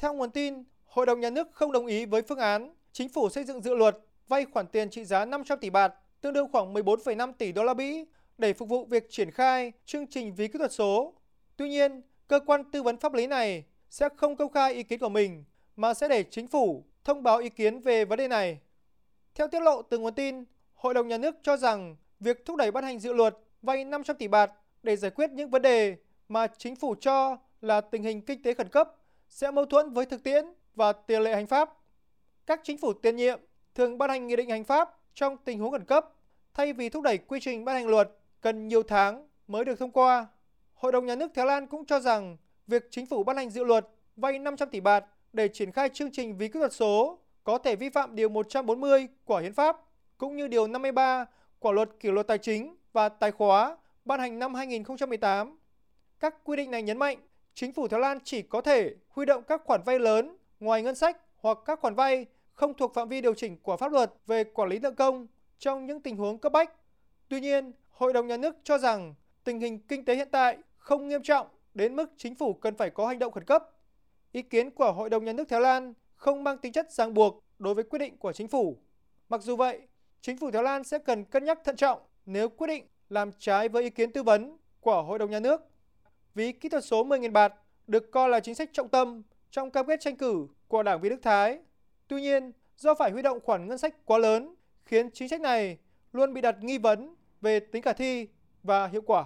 Theo nguồn tin, Hội đồng Nhà nước không đồng ý với phương án chính phủ xây dựng dự luật vay khoản tiền trị giá 500 tỷ bạt, tương đương khoảng 14,5 tỷ đô la Mỹ để phục vụ việc triển khai chương trình ví kỹ thuật số. Tuy nhiên, cơ quan tư vấn pháp lý này sẽ không công khai ý kiến của mình mà sẽ để chính phủ thông báo ý kiến về vấn đề này. Theo tiết lộ từ nguồn tin, Hội đồng Nhà nước cho rằng việc thúc đẩy ban hành dự luật vay 500 tỷ bạt để giải quyết những vấn đề mà chính phủ cho là tình hình kinh tế khẩn cấp sẽ mâu thuẫn với thực tiễn và tiền lệ hành pháp. Các chính phủ tiền nhiệm thường ban hành nghị định hành pháp trong tình huống khẩn cấp thay vì thúc đẩy quy trình ban hành luật cần nhiều tháng mới được thông qua. Hội đồng Nhà nước Thái Lan cũng cho rằng việc chính phủ ban hành dự luật vay 500 tỷ bạt để triển khai chương trình ví kỹ thuật số có thể vi phạm Điều 140 của Hiến pháp, cũng như Điều 53 của Luật Kỷ luật Tài chính và Tài khóa ban hành năm 2018. Các quy định này nhấn mạnh chính phủ Thái Lan chỉ có thể huy động các khoản vay lớn ngoài ngân sách hoặc các khoản vay không thuộc phạm vi điều chỉnh của pháp luật về quản lý nợ công trong những tình huống cấp bách. Tuy nhiên, Hội đồng Nhà nước cho rằng tình hình kinh tế hiện tại không nghiêm trọng đến mức chính phủ cần phải có hành động khẩn cấp. Ý kiến của Hội đồng Nhà nước Thái Lan không mang tính chất ràng buộc đối với quyết định của chính phủ. Mặc dù vậy, chính phủ Thái Lan sẽ cần cân nhắc thận trọng nếu quyết định làm trái với ý kiến tư vấn của Hội đồng Nhà nước. Ví kỹ thuật số 10.000 bạt được coi là chính sách trọng tâm trong cam kết tranh cử của Đảng viên Đức Thái. Tuy nhiên, do phải huy động khoản ngân sách quá lớn, khiến chính sách này luôn bị đặt nghi vấn về tính khả thi và hiệu quả.